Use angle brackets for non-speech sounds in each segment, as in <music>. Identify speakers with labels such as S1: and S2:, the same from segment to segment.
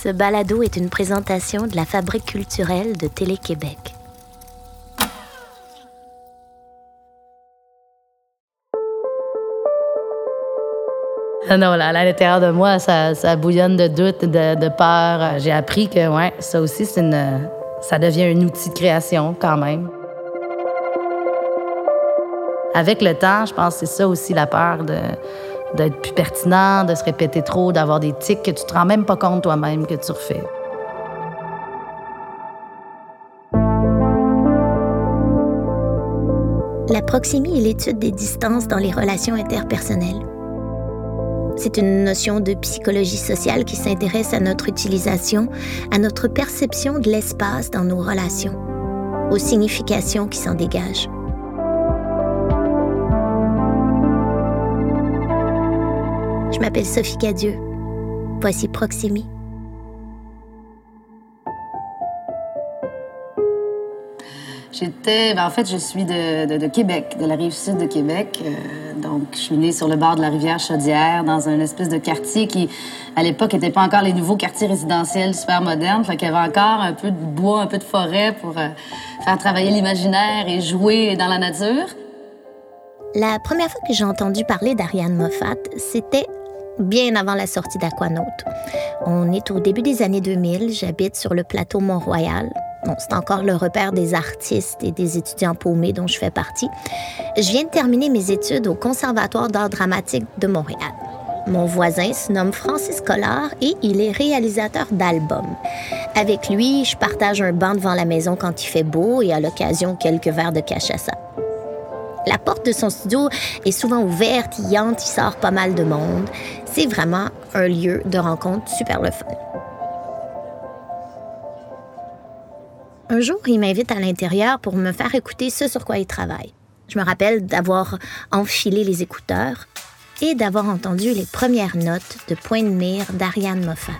S1: Ce balado est une présentation de la Fabrique culturelle de Télé-Québec.
S2: Non, là, à l'intérieur de moi, ça, bouillonne de doute, de, de peur. J'ai appris que, ouais, ça aussi, c'est une, ça devient un outil de création quand même. Avec le temps, je pense que c'est ça aussi la peur de, d'être plus pertinent, de se répéter trop, d'avoir des tics que tu te rends même pas compte toi-même que tu refais.
S1: La proximie est l'étude des distances dans les relations interpersonnelles. C'est une notion de psychologie sociale qui s'intéresse à notre utilisation, à notre perception de l'espace dans nos relations, aux significations qui s'en dégagent. Je m'appelle Sophie Cadieux. Voici Proximi.
S2: J'étais, ben, en fait, je suis de, Québec, de la rive sud de Québec. Euh, donc, je suis née sur le bord de la rivière Chaudière, dans un espèce de quartier qui, à l'époque, n'était pas encore les nouveaux quartiers résidentiels super modernes. Fait qu'il y avait encore un peu de bois, un peu de forêt pour euh, faire travailler l'imaginaire et jouer dans la nature.
S1: La première fois que j'ai entendu parler d'Ariane Moffat, c'était bien avant la sortie d'Aquanaut. On est au début des années 2000, j'habite sur le plateau Mont-Royal. Bon, c'est encore le repère des artistes et des étudiants paumés dont je fais partie. Je viens de terminer mes études au Conservatoire d'art dramatique de Montréal. Mon voisin se nomme Francis Collard et il est réalisateur d'albums. Avec lui, je partage un banc devant la maison quand il fait beau et à l'occasion quelques verres de cachaça. La porte de son studio est souvent ouverte, il entre, il sort pas mal de monde. C'est vraiment un lieu de rencontre super le fun. Un jour, il m'invite à l'intérieur pour me faire écouter ce sur quoi il travaille. Je me rappelle d'avoir enfilé les écouteurs et d'avoir entendu les premières notes de Point de mire d'Ariane Moffat.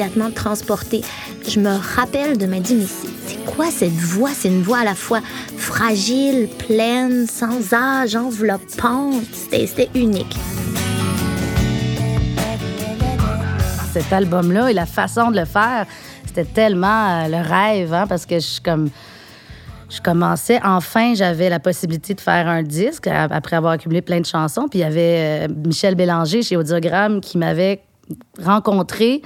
S1: Immédiatement transportée. Je me rappelle de me dire, mais c'est quoi cette voix? C'est une voix à la fois fragile, pleine, sans âge, enveloppante. C'était unique.
S2: Cet album-là et la façon de le faire, c'était tellement euh, le rêve, hein, parce que je je commençais, enfin, j'avais la possibilité de faire un disque après avoir accumulé plein de chansons. Puis il y avait euh, Michel Bélanger chez Audiogramme qui m'avait rencontré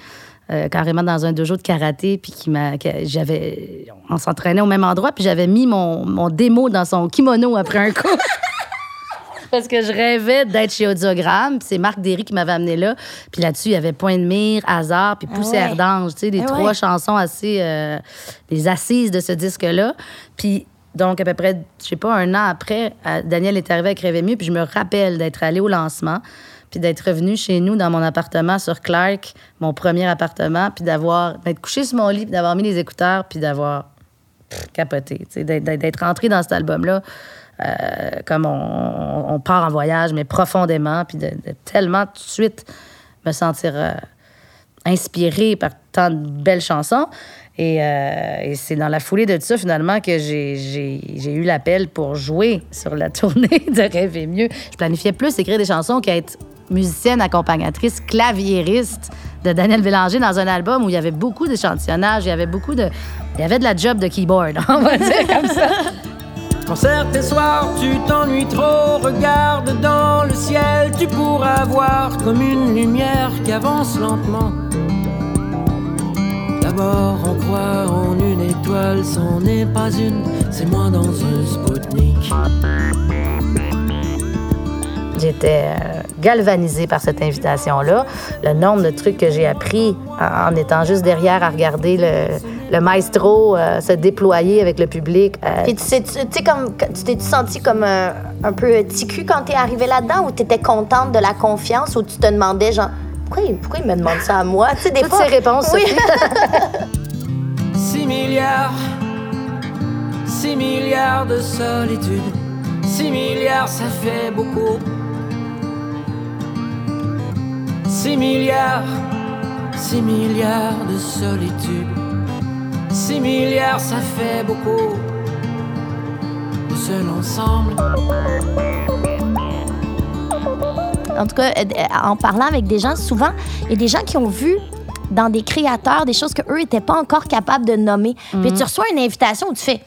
S2: euh, carrément dans un dojo de karaté, puis qui m'a, j'avais, on s'entraînait au même endroit, puis j'avais mis mon, mon démo dans son kimono après un coup. <laughs> Parce que je rêvais d'être chez Audiogramme. c'est Marc Derry qui m'avait amené là. Puis là-dessus, il y avait Point de mire, Hasard, puis Poussière ah d'ange. Tu sais, les ah trois chansons assez... Euh, les assises de ce disque-là. Puis donc, à peu près, je sais pas, un an après, euh, Daniel est arrivé avec Rêver mieux, puis je me rappelle d'être allé au lancement puis d'être revenu chez nous dans mon appartement sur Clark, mon premier appartement, puis d'avoir d'être couché sur mon lit, puis d'avoir mis les écouteurs, puis d'avoir capoté, d'être rentré dans cet album-là. Euh, comme on, part en voyage, mais profondément, puis de, tellement tout de suite me sentir euh, inspiré par tant de belles chansons. Euh, et, c'est dans la foulée de ça, finalement, que j'ai eu l'appel pour jouer sur la <laughs> tournée de Rêver mieux. Je planifiais plus écrire des chansons qu'être musicienne, accompagnatrice, claviériste de Daniel Bélanger dans un album où il y avait beaucoup d'échantillonnage, il y avait beaucoup de... Il y avait de la job de keyboard, <laughs> on va dire comme ça.
S3: Quand certains soirs tu t'ennuies trop, regarde dans le ciel, tu pourras voir comme une lumière qui avance lentement. D'abord on croit en une étoile, c'en n'est pas une, c'est moi dans un Spoutnik.
S2: J'étais euh, galvanisée par cette invitation-là. Le nombre de trucs que j'ai appris en, étant juste derrière à regarder le, maestro euh, se déployer avec le public.
S1: Euh, tu sais, comme, tu t'es senti comme un, un peu ticu quand t'es arrivé là-dedans ou t'étais contente de la confiance ou tu te demandais, genre, pourquoi il, pourquoi il me demande ça à moi? Tu sais, des
S2: Toutes ces réponses, oui.
S3: 6 milliards, 6 milliards de solitude. 6 milliards, ça fait beaucoup. 6 milliards, 6 milliards de solitude. 6 milliards, ça fait beaucoup. Seul ensemble.
S1: En tout cas, euh, en parlant avec des gens, souvent, il y a des gens qui ont vu dans des créateurs des choses qu'eux n'étaient pas encore capables de nommer. Puis mhm. tu reçois une invitation où tu fais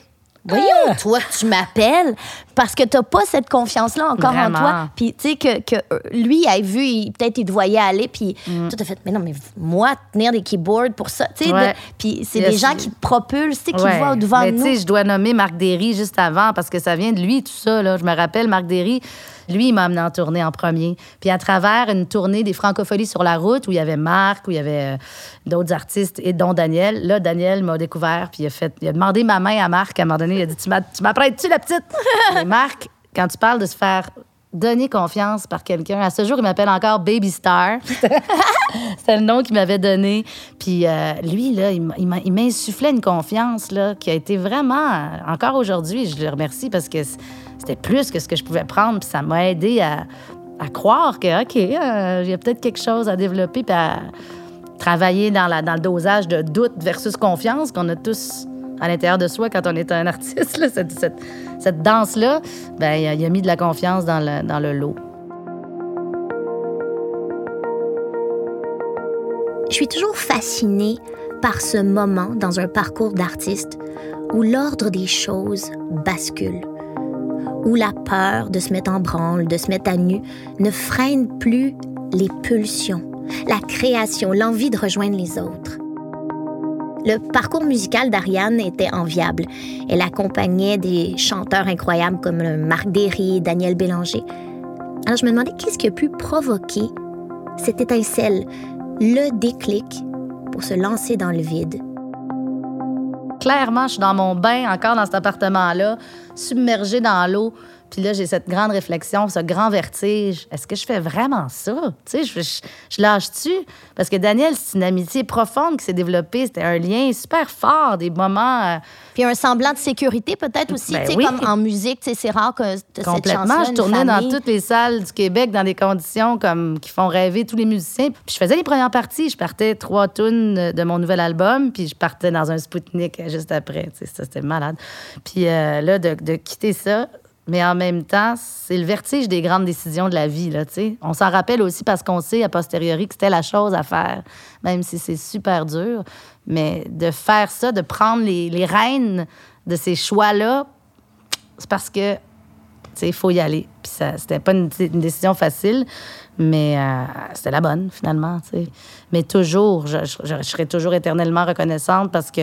S1: Voyons, ah! toi, tu m'appelles parce que tu n'as pas cette confiance-là encore en toi. Puis, tu sais, que, que, euh, lui a vu, peut-être il te voyait aller, puis mm. tout fait, mais non, mais moi, tenir des keyboards pour ça, tu sais. Puis, c'est des gens qui te propulsent, tu sais, qui voient au-devant de nous.
S2: tu sais, je dois nommer Marc Derry juste avant parce que ça vient de lui, tout ça, là. Je me rappelle, Marc Derry, lui, il m'a amené en tournée en premier. Puis à travers une tournée des Francopholies sur la route, où il y avait Marc, où il y avait euh, d'autres artistes, et dont Daniel, là, Daniel m'a découvert, puis il a, fait, il a demandé ma main à Marc à un moment donné. Il a dit Tu m'apprêtes-tu, la petite? <laughs> Et Marc, quand tu parles de se faire donner confiance par quelqu'un. À ce jour, il m'appelle encore Baby Star. <laughs> C'est le nom qu'il m'avait donné. Puis euh, lui, là, il m'insufflait une confiance là, qui a été vraiment, encore aujourd'hui, je le remercie parce que c'était plus que ce que je pouvais prendre. Puis ça m'a aidé à, croire que, OK, euh, il y a peut-être quelque chose à développer, puis à travailler dans, la, dans le dosage de doute versus confiance qu'on a tous à l'intérieur de soi quand on est un <laughs> artiste. cette, danse-là, ben, il, a, mis de la confiance dans le, dans le lot.
S1: Je suis toujours fascinée par ce moment dans un parcours d'artiste où l'ordre des choses bascule où la peur de se mettre en branle, de se mettre à nu, ne freine plus les pulsions, la création, l'envie de rejoindre les autres. Le parcours musical d'Ariane était enviable. Elle accompagnait des chanteurs incroyables comme Marc Derry, Daniel Bélanger. Alors je me demandais qu'est-ce qui a pu provoquer cette étincelle, le déclic pour se lancer dans le vide?
S2: Clairement, je suis dans mon bain, encore dans cet appartement-là, submergée dans l'eau. Puis là, j'ai cette grande réflexion, ce grand vertige. Est-ce que je fais vraiment ça? Tu sais, je, je, lâche-tu? Parce que Daniel, c'est une amitié profonde qui s'est développée. C'était un lien super fort, des moments. Euh,
S1: Puis un semblant de sécurité, peut-être aussi, ben tu sais, comme en musique, c'est rare que
S2: Complètement.
S1: je
S2: tournais dans toutes les salles du Québec dans des conditions comme qui font rêver tous les musiciens. Puis je faisais les premières parties. Je partais trois tunes de mon nouvel album, puis je partais dans un Spoutnik juste après. Tu sais, ça, c'était malade. Puis euh, là, de, de quitter ça, mais en même temps, c'est le vertige des grandes décisions de la vie. Là, On s'en rappelle aussi parce qu'on sait a posteriori que c'était la chose à faire, même si c'est super dur. Mais de faire ça, de prendre les, les rênes de ces choix-là, c'est parce que il faut y aller. Puis ça, c'était pas une, décision facile, mais euh, c'était la bonne, finalement. Mais toujours, je, serai toujours éternellement reconnaissante parce que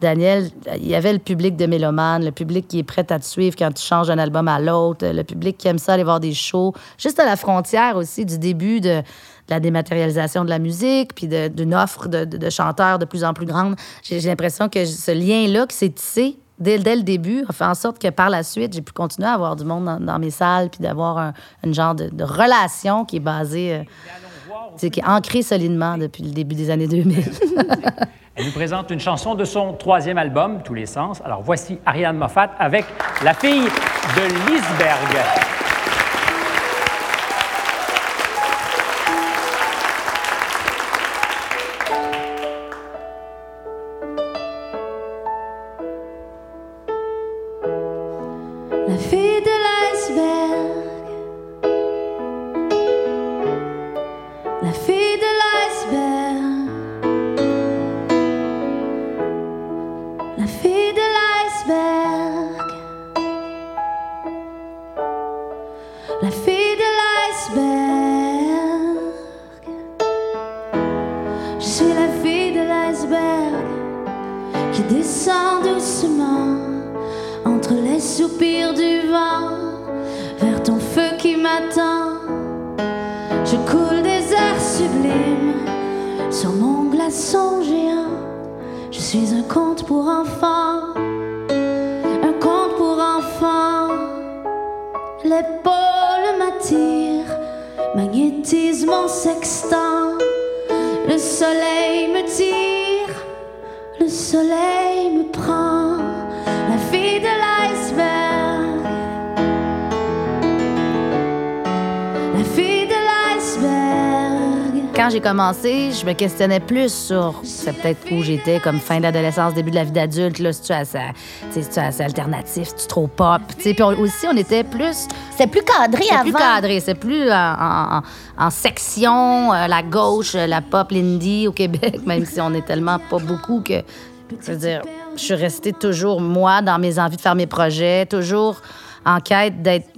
S2: Daniel, il y avait le public de Mélomane, le public qui est prêt à te suivre quand tu changes d'un album à l'autre, le public qui aime ça aller voir des shows, juste à la frontière aussi du début de, la dématérialisation de la musique, puis d'une offre de, de, chanteurs de plus en plus grande. J'ai l'impression que ce lien-là qui s'est tissé dès, le début, a fait en sorte que par la suite, j'ai pu continuer à avoir du monde dans, mes salles, puis d'avoir un, genre de, relation qui est basée, euh, qui est ancrée solidement depuis le début des années 2000. <laughs>
S4: Elle nous présente une chanson de son troisième album, Tous les sens. Alors voici Ariane Moffat avec La fille de Lisberg.
S5: la fidélité. L'épaule m'attire, magnétise mon sextant. Le soleil me tire, le soleil me prend. La fille de l'iceberg,
S2: Quand j'ai commencé, je me questionnais plus sur c'est peut-être où j'étais comme fin d'adolescence, début de la vie d'adulte. Là, si tu as ça, tu as alternatif, si tu trop pop. tu. Puis aussi, on était plus
S1: C'était plus cadré
S2: C'est
S1: avant.
S2: plus cadré, c'est plus en, en- en- en section, euh, la gauche, euh, la pop, l'indie au Québec, <laughs> même si on est tellement pas beaucoup que, je veux dire, je suis restée toujours, moi, dans mes envies de faire mes projets, toujours en quête d'être,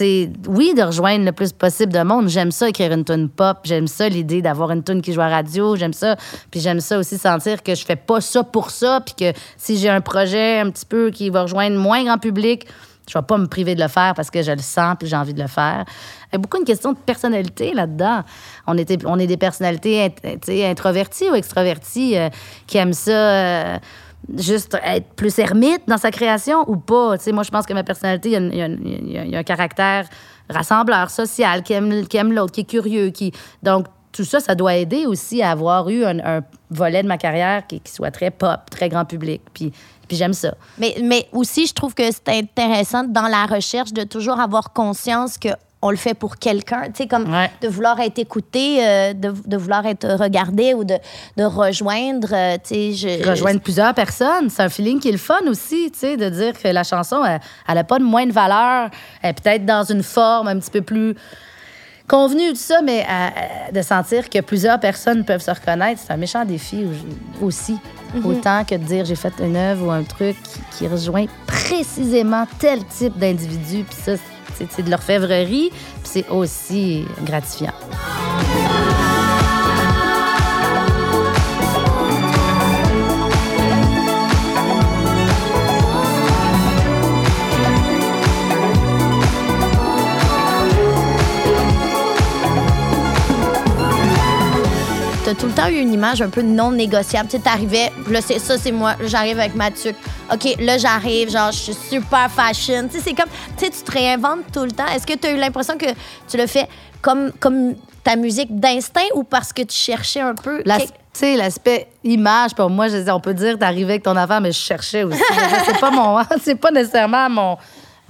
S2: oui, de rejoindre le plus possible de monde. J'aime ça, écrire une tune pop, j'aime ça, l'idée d'avoir une tune qui joue à radio, j'aime ça. Puis j'aime ça aussi sentir que je fais pas ça pour ça, puis que si j'ai un projet un petit peu qui va rejoindre moins grand public, je vais pas me priver de le faire parce que je le sens puis j'ai envie de le faire. Il y a beaucoup une question de personnalité là-dedans. On, était, on est des personnalités introverties ou extraverties euh, qui aiment ça euh, juste être plus ermite dans sa création ou pas? Tu sais, moi, je pense que ma personnalité, il y y y y a un caractère rassembleur, social, qui aime, qui aime l'autre, qui est curieux. Qui... Donc, tout ça, ça doit aider aussi à avoir eu un, un volet de ma carrière qui, qui soit très pop, très grand public. Puis, puis j'aime ça.
S1: Mais, mais aussi, je trouve que c'est intéressant dans la recherche de toujours avoir conscience que on le fait pour quelqu'un, tu sais, comme
S2: Ouais.
S1: de vouloir être écouté, euh, de, de vouloir être regardé ou de, de rejoindre, euh, tu sais, je...
S2: rejoindre plusieurs personnes. C'est un feeling qui est le fun aussi, tu sais, de dire que la chanson, elle n'a pas de moins de valeur. Elle est peut-être dans une forme un petit peu plus convenue, tout ça, mais euh, de sentir que plusieurs personnes peuvent se reconnaître, c'est un méchant défi au- aussi. Autant que de dire j'ai fait une œuvre ou un truc qui, qui rejoint précisément tel type d'individu. Puis ça, c'est- de l'orfèvrerie, puis c'est aussi gratifiant.
S1: T'as tout le temps eu une image un peu non négociable. Tu sais, t'arrivais, là, c'est ça, c'est moi. Là, j'arrive avec ma tuque. OK, là, j'arrive, genre, je suis super fashion. Tu sais, c'est comme, tu sais, tu te réinventes tout le temps. Est-ce que tu as eu l'impression que tu le fais comme, comme ta musique d'instinct ou parce que tu cherchais un peu.
S2: Tu sais, l'aspect image, pour moi, je dis, on peut dire t'arrivais avec ton affaire, mais je cherchais aussi. <laughs> C'est pas mon, <laughs> c'est pas nécessairement mon,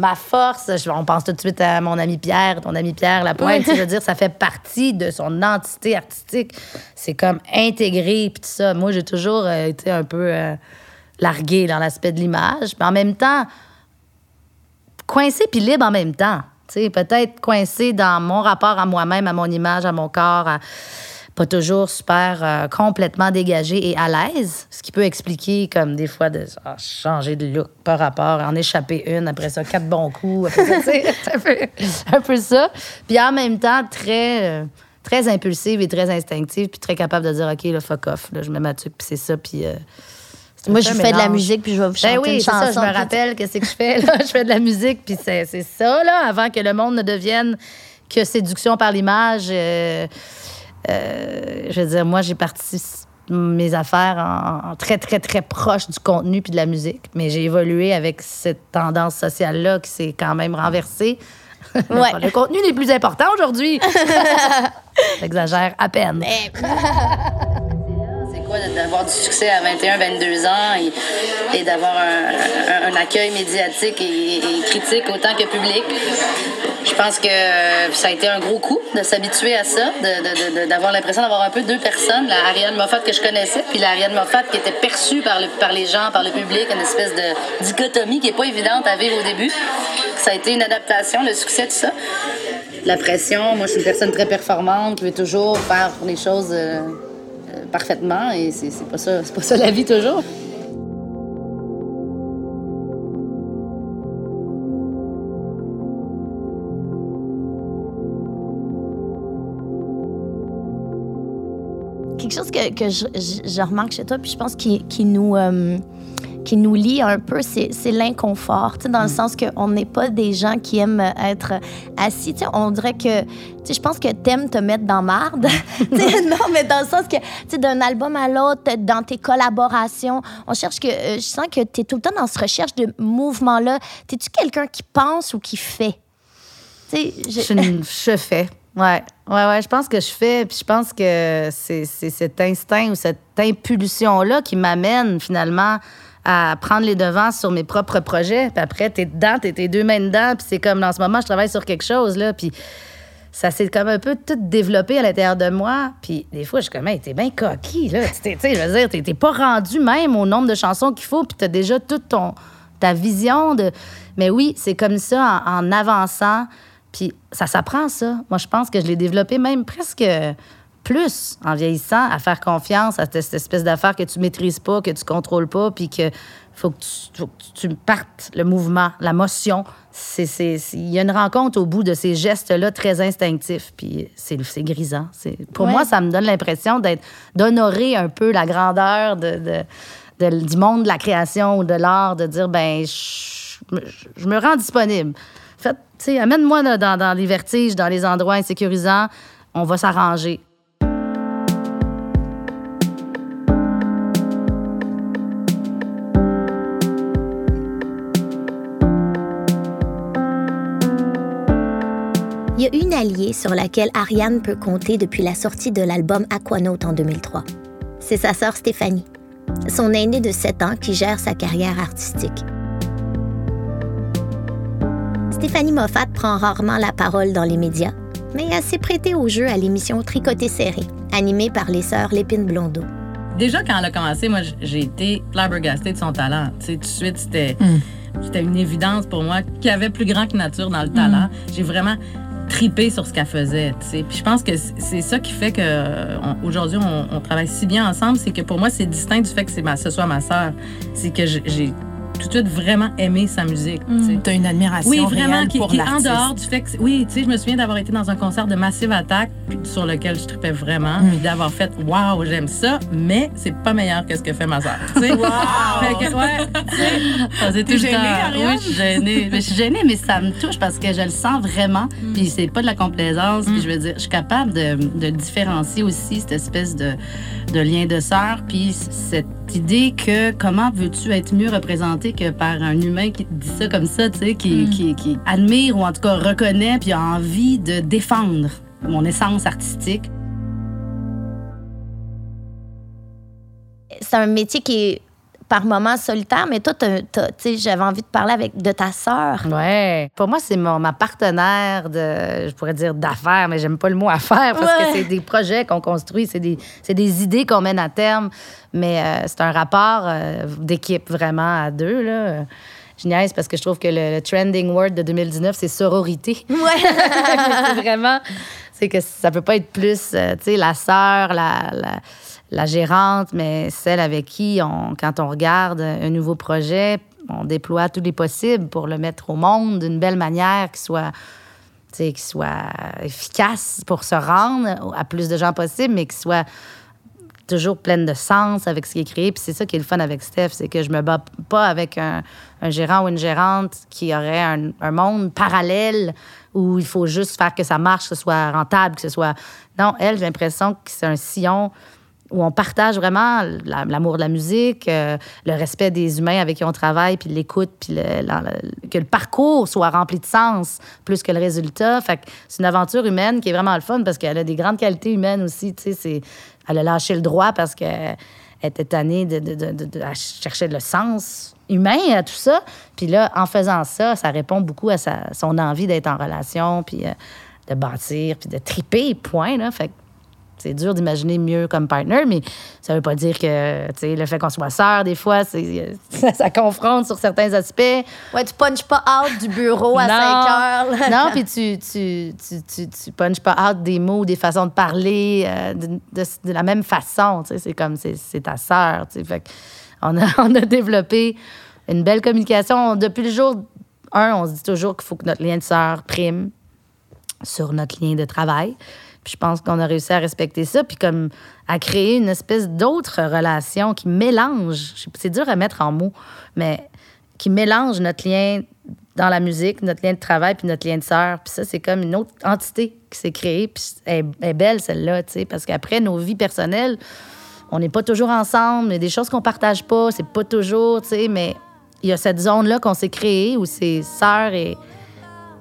S2: ma force. Je- on pense tout de suite à mon ami Pierre, ton ami Pierre Lapointe. Sais, Je veux dire, ça fait partie de son entité artistique. C'est comme intégré, puis tout ça. Moi, j'ai toujours euh, été un peu euh, larguée dans l'aspect de l'image. Mais en même temps, coincé puis libre en même temps. Peut-être coincé dans mon rapport à moi-même, à mon image, à mon corps, à- pas toujours super euh, complètement dégagé et à l'aise, ce qui peut expliquer comme des fois de ah, changer de look par rapport, en échapper une, après ça, quatre bons coups, après ça, <laughs> un peu, un peu ça. Puis en même temps, très, euh, très impulsive et très instinctive, puis très capable de dire, OK, là, fuck off, là, je mets ma tuque, puis c'est ça, puis... euh,
S1: Moi, je fais de la musique puis je vais vous chanter
S2: Ben oui,
S1: une
S2: c'est ça, je me rappelle qu'est-ce que je fais. Là? <laughs> Je fais de la musique, puis c'est c'est ça, là, avant que le monde ne devienne que séduction par l'image. euh, euh, je veux dire, moi, j'ai parti mes affaires en, en très, très, très proche du contenu puis de la musique. Mais j'ai évolué avec cette tendance sociale-là qui s'est quand même renversée.
S1: Ouais. <laughs>
S2: le contenu n'est plus important aujourd'hui. <laughs> J'exagère à peine.
S6: C'est quoi d'avoir du succès à 21, 22 ans et, et d'avoir un, un- un accueil médiatique et, et critique autant que public? Je pense que euh, ça a été un gros coup de s'habituer à ça, d'avoir l'impression d'avoir un peu deux personnes, la Ariane Moffat que je connaissais, puis la Ariane Moffat qui était perçue par, le, par les gens, par le public, une espèce de dichotomie qui est pas évidente à vivre au début. Ça a été une adaptation, le succès de ça. La pression, moi je suis une personne très performante qui veut toujours faire les choses euh, euh, parfaitement et c'est pas ça, c'est pas ça la vie toujours.
S1: Quelque chose que, que je, je- je remarque chez toi, puis je pense qu'il qui nous, euh, qui nous lie un peu, c'est l'inconfort, dans le mm. sens qu'on n'est pas des gens qui aiment être assis. on dirait que, je pense que t'aimes te mettre dans marde. <laughs> non, mais dans le sens que, d'un album à l'autre, dans tes collaborations, on cherche que, euh, je sens que tu es tout le temps dans cette recherche de mouvement-là. T'es-tu quelqu'un qui pense ou qui fait?
S2: Je... je fais. Ouais, ouais, ouais. Je pense que je fais, puis je pense que c'est cet instinct ou cette impulsion-là qui m'amène finalement à prendre les devants sur mes propres projets. Puis après, t'es dedans, t'es tes deux mains dedans, puis c'est comme, en ce moment, je travaille sur quelque chose, là, puis ça s'est comme un peu tout développé à l'intérieur de moi. Puis des fois, je suis comme, hey, t'es bien coquille, là. Tu sais, je veux dire, t'es pas rendu même au nombre de chansons qu'il faut, puis t'as déjà toute ton, ta vision de... Mais oui, c'est comme ça, en, en avançant puis ça s'apprend, ça. Moi, je pense que je l'ai développé même presque plus en vieillissant, à faire confiance à cette, espèce d'affaire que tu maîtrises pas, que tu contrôles pas, puis que faut que tu, tu partes le mouvement, la motion. Il y a une rencontre au bout de ces gestes-là très instinctifs, puis c'est grisant. Pour moi, ça me donne l'impression d'être d'honorer un peu la grandeur de, du monde de la création ou de l'art, de dire, ben je me rends disponible. Fait, amène-moi dans, dans les vertiges, dans les endroits insécurisants. On va s'arranger.
S1: Il y a une alliée sur laquelle Ariane peut compter depuis la sortie de l'album Aquanaut en 2003. C'est sa sœur Stéphanie, son aînée de 7 ans qui gère sa carrière artistique. Stéphanie Moffat prend rarement la parole dans les médias, mais elle s'est prêtée au jeu à l'émission Tricoté serré, animée par les sœurs Lépine Blondeau.
S7: Déjà, quand elle a commencé, moi, j'ai été flabbergastée de son talent. Tu sais, tout de suite, c'était mm. une évidence pour moi qu'il y avait plus grand que nature dans le talent. Mm. J'ai vraiment tripé sur ce qu'elle faisait. Tu sais. Puis je pense que c'est ça qui fait qu'aujourd'hui, on, on, travaille si bien ensemble. C'est que pour moi, c'est distinct du fait que ma, ce soit ma sœur. C'est que j'ai tout de suite vraiment aimé sa musique.
S8: Mm. Tu as une admiration oui, vraiment,
S7: qui,
S8: pour
S7: qui en dehors du fait que... Oui, tu sais, je me souviens d'avoir été dans un concert de Massive Attack sur lequel je tripais vraiment, mm. d'avoir fait « Wow, j'aime ça, mais c'est pas meilleur que ce que fait ma sœur. » Tu sais? wow! fait que, ouais,
S2: tu sais... gênée, Oui, je suis gênée. mais je suis gênée, mais ça me touche parce que je le sens vraiment. Mm. Puis c'est pas de la complaisance. Puis je veux dire, je suis capable de, de différencier aussi cette espèce de, de lien de sœur, puis cette idée que comment veux-tu être mieux représenté que par un humain qui dit ça comme ça, tu sais, qui, mm. qui, admire ou en tout cas reconnaît puis a envie de défendre mon essence artistique?
S1: C'est un métier qui est par moments solitaire, mais toi, j'avais envie de parler avec de ta sœur.
S2: Ouais. Pour moi, c'est ma partenaire de, je pourrais dire d'affaires, mais j'aime pas le mot affaires parce que c'est des projets qu'on construit, c'est des, des, idées qu'on mène à terme, mais euh, c'est un rapport euh, d'équipe vraiment à deux, là. Parce que je trouve que le, trending word de 2019, c'est sororité.
S1: Ouais. <laughs>
S2: c'est vraiment, c'est que ça peut pas être plus, euh, tu sais, la sœur, la, la la gérante, mais celle avec qui, quand on regarde un nouveau projet, on déploie tous les possibles pour le mettre au monde d'une belle manière qui soit, efficace pour se rendre à plus de gens possible, mais qui soit toujours pleine de sens avec ce qui est créé. Puis c'est ça qui est le fun avec Steph, c'est que je me bats pas avec un, gérant ou une gérante qui aurait un, monde parallèle où il faut juste faire que ça marche, que ce soit rentable, que ce soit... Non, elle, j'ai l'impression que c'est un sillon où on partage vraiment l'amour de la musique, euh, le respect des humains avec qui on travaille, puis l'écoute, puis que le parcours soit rempli de sens plus que le résultat. Fait c'est une aventure humaine qui est vraiment le fun parce qu'elle a des grandes qualités humaines aussi. Elle a lâché le droit parce qu'elle était tannée de, de, chercher le sens humain à tout ça. Puis là, en faisant ça, ça répond beaucoup à son envie d'être en relation, puis euh, de bâtir, puis de triper, point. Là. Fait c'est dur d'imaginer mieux comme partner, mais ça veut pas dire que le fait qu'on soit sœur, des fois, <laughs> ça, confronte sur certains aspects.
S1: Ouais, tu punches pas out du bureau à 5 heures.
S2: non, puis tu, tu, tu, tu, punches pas out des mots, des façons de parler euh, de, la même façon. C'est comme c'est ta sœur. Fait on a, <laughs> on a développé une belle communication. Depuis le jour un, on se dit toujours qu'il faut que notre lien de sœur prime sur notre lien de travail. Puis je pense qu'on a réussi à respecter ça, puis comme à créer une espèce d'autre relation qui mélange, c'est dur à mettre en mots, mais qui mélange notre lien dans la musique, notre lien de travail, puis notre lien de sœur. Puis ça, c'est comme une autre entité qui s'est créée, puis elle, est belle, celle-là, tu sais, parce qu'après, nos vies personnelles, on n'est pas toujours ensemble, il y a des choses qu'on partage pas, c'est pas toujours, tu sais, mais il y a cette zone-là qu'on s'est créée où c'est sœurs et,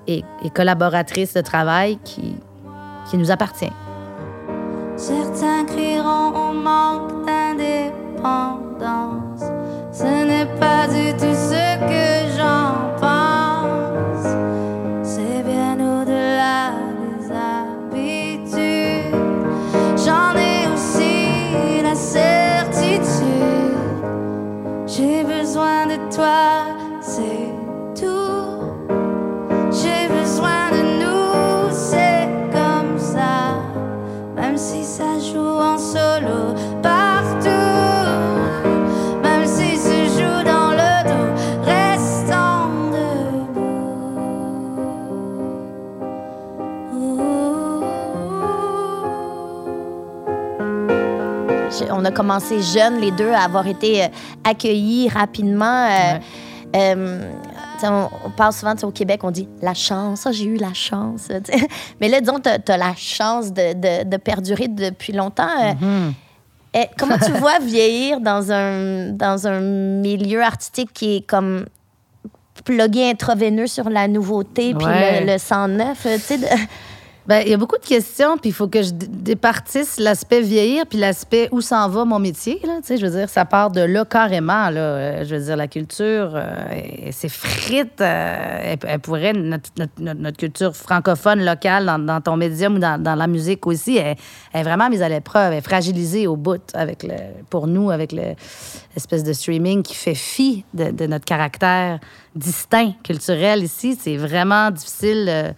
S2: et, et collaboratrices de travail qui, qui nous appartient.
S5: Certains crieront au manque d'indépendance. Ce n'est pas du
S1: commencé jeunes, les deux, à avoir été euh, accueillis rapidement. Euh, euh, on, parle souvent au Québec, on dit la chance, ah, j'ai eu la chance. <laughs> Mais là, disons, tu as, la chance de, perdurer depuis longtemps. Et comment tu <laughs> vois vieillir dans un, dans un milieu artistique qui est comme plugué intraveineux sur la nouveauté puis ouais. le, le 109?
S2: Ben, il y a beaucoup de questions, puis il faut que je départisse l'aspect vieillir, puis l'aspect où s'en va mon métier. Là, je veux dire, ça part de là carrément. Là. Euh, je veux dire, la culture, euh, c'est frite. Euh, elle, pourrait, notre, notre, notre, culture francophone locale dans, ton médium ou dans, dans, la musique aussi, elle, est vraiment mise à l'épreuve, elle est fragilisée au bout avec le, pour nous, avec l'espèce le, de streaming qui fait fi de, notre caractère distinct culturel ici. C'est vraiment difficile. Euh,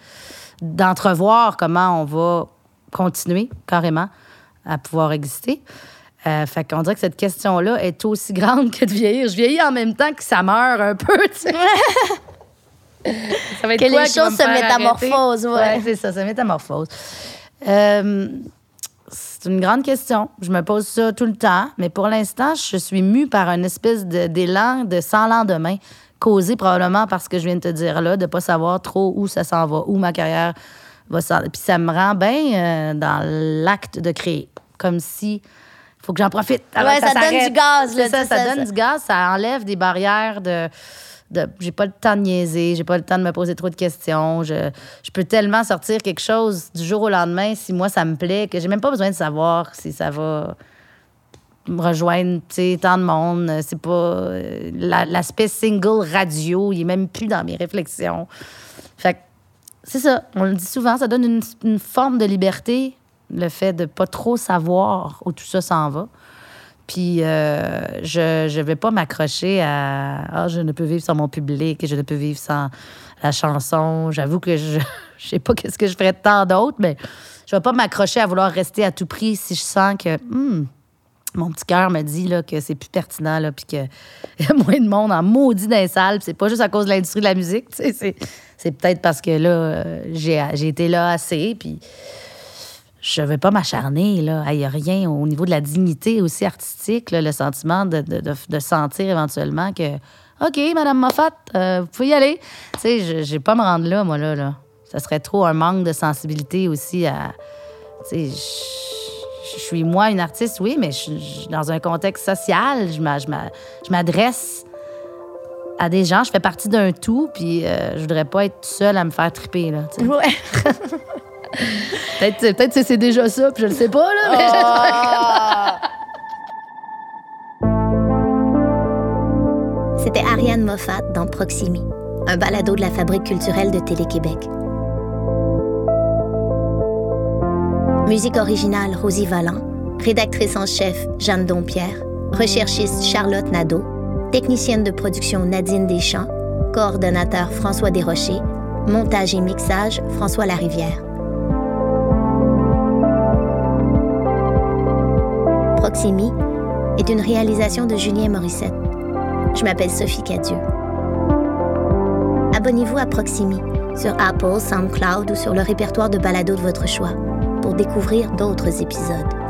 S2: d'entrevoir comment on va continuer carrément à pouvoir exister. Euh, fait qu'on dirait que cette question-là est aussi <laughs> grande que de vieillir. Je vieillis en même temps que ça meurt un peu, tu sais.
S1: ça va être que les choses se métamorphosent,
S2: ouais. c'est ça, ça métamorphose. Euh, c'est une grande question. Je me pose ça tout le temps, mais pour l'instant, je suis mue par une espèce d'élan de, de sans lendemain causé probablement parce que je viens de te dire là, de pas savoir trop où ça s'en va, où ma carrière va s'en Puis ça me rend bien euh, dans l'acte de créer. Comme si il faut que j'en profite.
S1: Ouais, ça, donne du gaz. Là,
S2: ça, ça, donne du gaz, ça enlève des barrières de. de j'ai pas le temps de niaiser, j'ai pas le temps de me poser trop de questions. Je, je, peux tellement sortir quelque chose du jour au lendemain si moi ça me plaît que j'ai même pas besoin de savoir si ça va rejoindre tant de monde. C'est pas. Euh, l'aspect single radio, il est même plus dans mes réflexions. Fait c'est ça. On le dit souvent, ça donne une, forme de liberté, le fait de pas trop savoir où tout ça s'en va. Puis euh, je vais pas m'accrocher à Ah, je ne peux vivre sans mon public, je ne peux vivre sans la chanson. J'avoue que je <laughs> ne sais pas qu'est-ce que je ferais de tant d'autres, mais je vais pas m'accrocher à vouloir rester à tout prix si je sens que hmm, mon petit cœur me dit là, que c'est plus pertinent, là, puis qu'il <laughs> y a moins de monde en maudit dans les salles. c'est pas juste à cause de l'industrie de la musique. C'est, peut-être parce que là, euh, j'ai, j'ai été là assez, puis je vais pas m'acharner. Il n'y a rien au niveau de la dignité aussi artistique, le sentiment de, de, de, sentir éventuellement que OK, Madame Moffat, euh, vous pouvez y aller. Tu sais, je pas me rendre là, moi, là, là. Ça serait trop un manque de sensibilité aussi à. Tu sais, je suis moi une artiste, oui, mais je, suis dans un contexte social. Je m'adresse à des gens, je fais partie d'un tout, puis euh, je voudrais pas être seule à me faire triper. Là,
S1: ouais. <laughs>
S2: peut-être peut que c'est déjà ça, puis je le sais pas. Là, mais
S1: ah! C'était Ariane Moffat dans Proximi, un balado de la Fabrique culturelle de Télé-Québec. Musique originale Rosie Vallant. Rédactrice en chef Jeanne Dompierre. Recherchiste Charlotte Nadeau. Technicienne de production Nadine Deschamps. Coordonnateur François Desrochers. Montage et mixage François Larivière. Proximi est une réalisation de Julien Morissette. Je m'appelle Sophie Cadieux. Abonnez-vous à Proximi sur Apple, SoundCloud ou sur le répertoire de balado de votre choix. Pour découvrir d'autres épisodes.